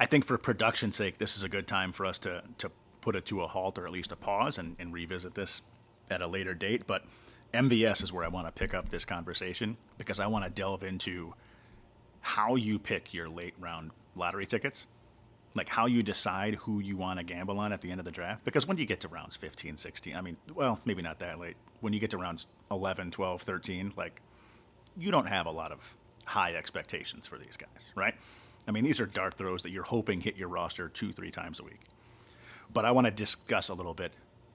I think for production's sake, this is a good time for us to, to put it to a halt or at least a pause and, and revisit this at a later date. But MVS is where I want to pick up this conversation because I want to delve into how you pick your late round lottery tickets, like how you decide who you want to gamble on at the end of the draft. Because when you get to rounds 15, 16, I mean, well, maybe not that late. When you get to rounds 11, 12, 13, like you don't have a lot of high expectations for these guys, right? I mean, these are dart throws that you're hoping hit your roster two, three times a week. But I want to discuss a little bit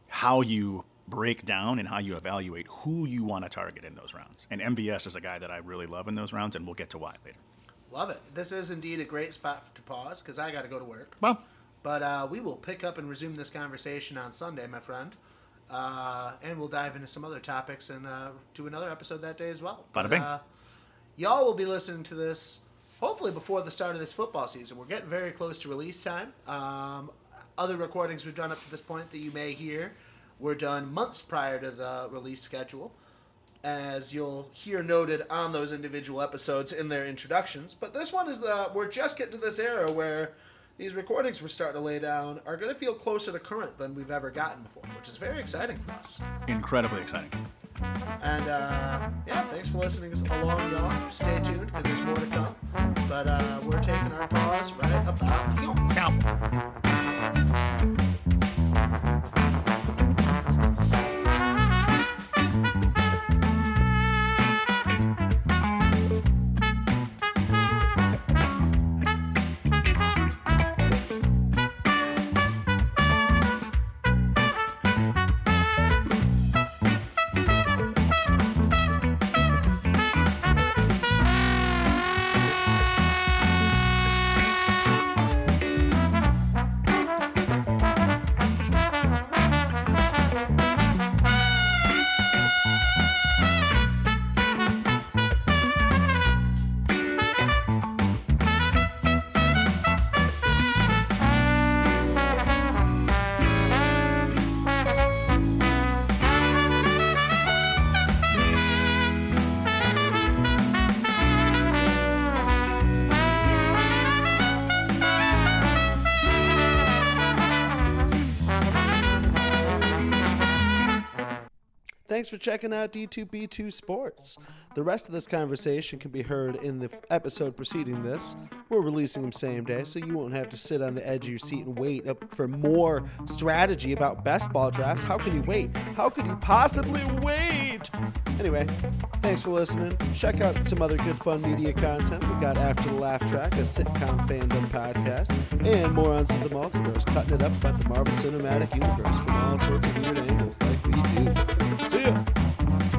how you break down and how you evaluate who you want to target in those rounds. And MVS is a guy that I really love in those rounds, and we'll get to why later. Love it. This is indeed a great spot to pause because I got to go to work. Well, But uh, we will pick up and resume this conversation on Sunday, my friend. Uh, and we'll dive into some other topics and uh, do another episode that day as well. Bada But, bing. Uh, y'all will be listening to this hopefully before the start of this football season. We're getting very close to release time. Um, other recordings we've done up to this point that you may hear were done months prior to the release schedule as you'll hear noted on those individual episodes in their introductions. But this one is the we're just getting to this era where these recordings we're starting to lay down are going to feel closer to current than we've ever gotten before, which is very exciting for us. incredibly exciting. And uh, yeah, thanks for listening along, y'all. Stay tuned because there's more to come. But uh, we're taking our pause right about here. Now, Thanks for checking out D2B2 Sports. The rest of this conversation can be heard in the episode preceding this. We're releasing them same day, so you won't have to sit on the edge of your seat and wait for more strategy about best ball drafts. How can you wait? How could you possibly wait? Anyway, thanks for listening. Check out some other good fun media content. We've got After the Laugh Track, a sitcom fandom podcast, and Morons of the Multiverse, cutting it up about the Marvel Cinematic Universe from all sorts of weird angles like we do. See ya!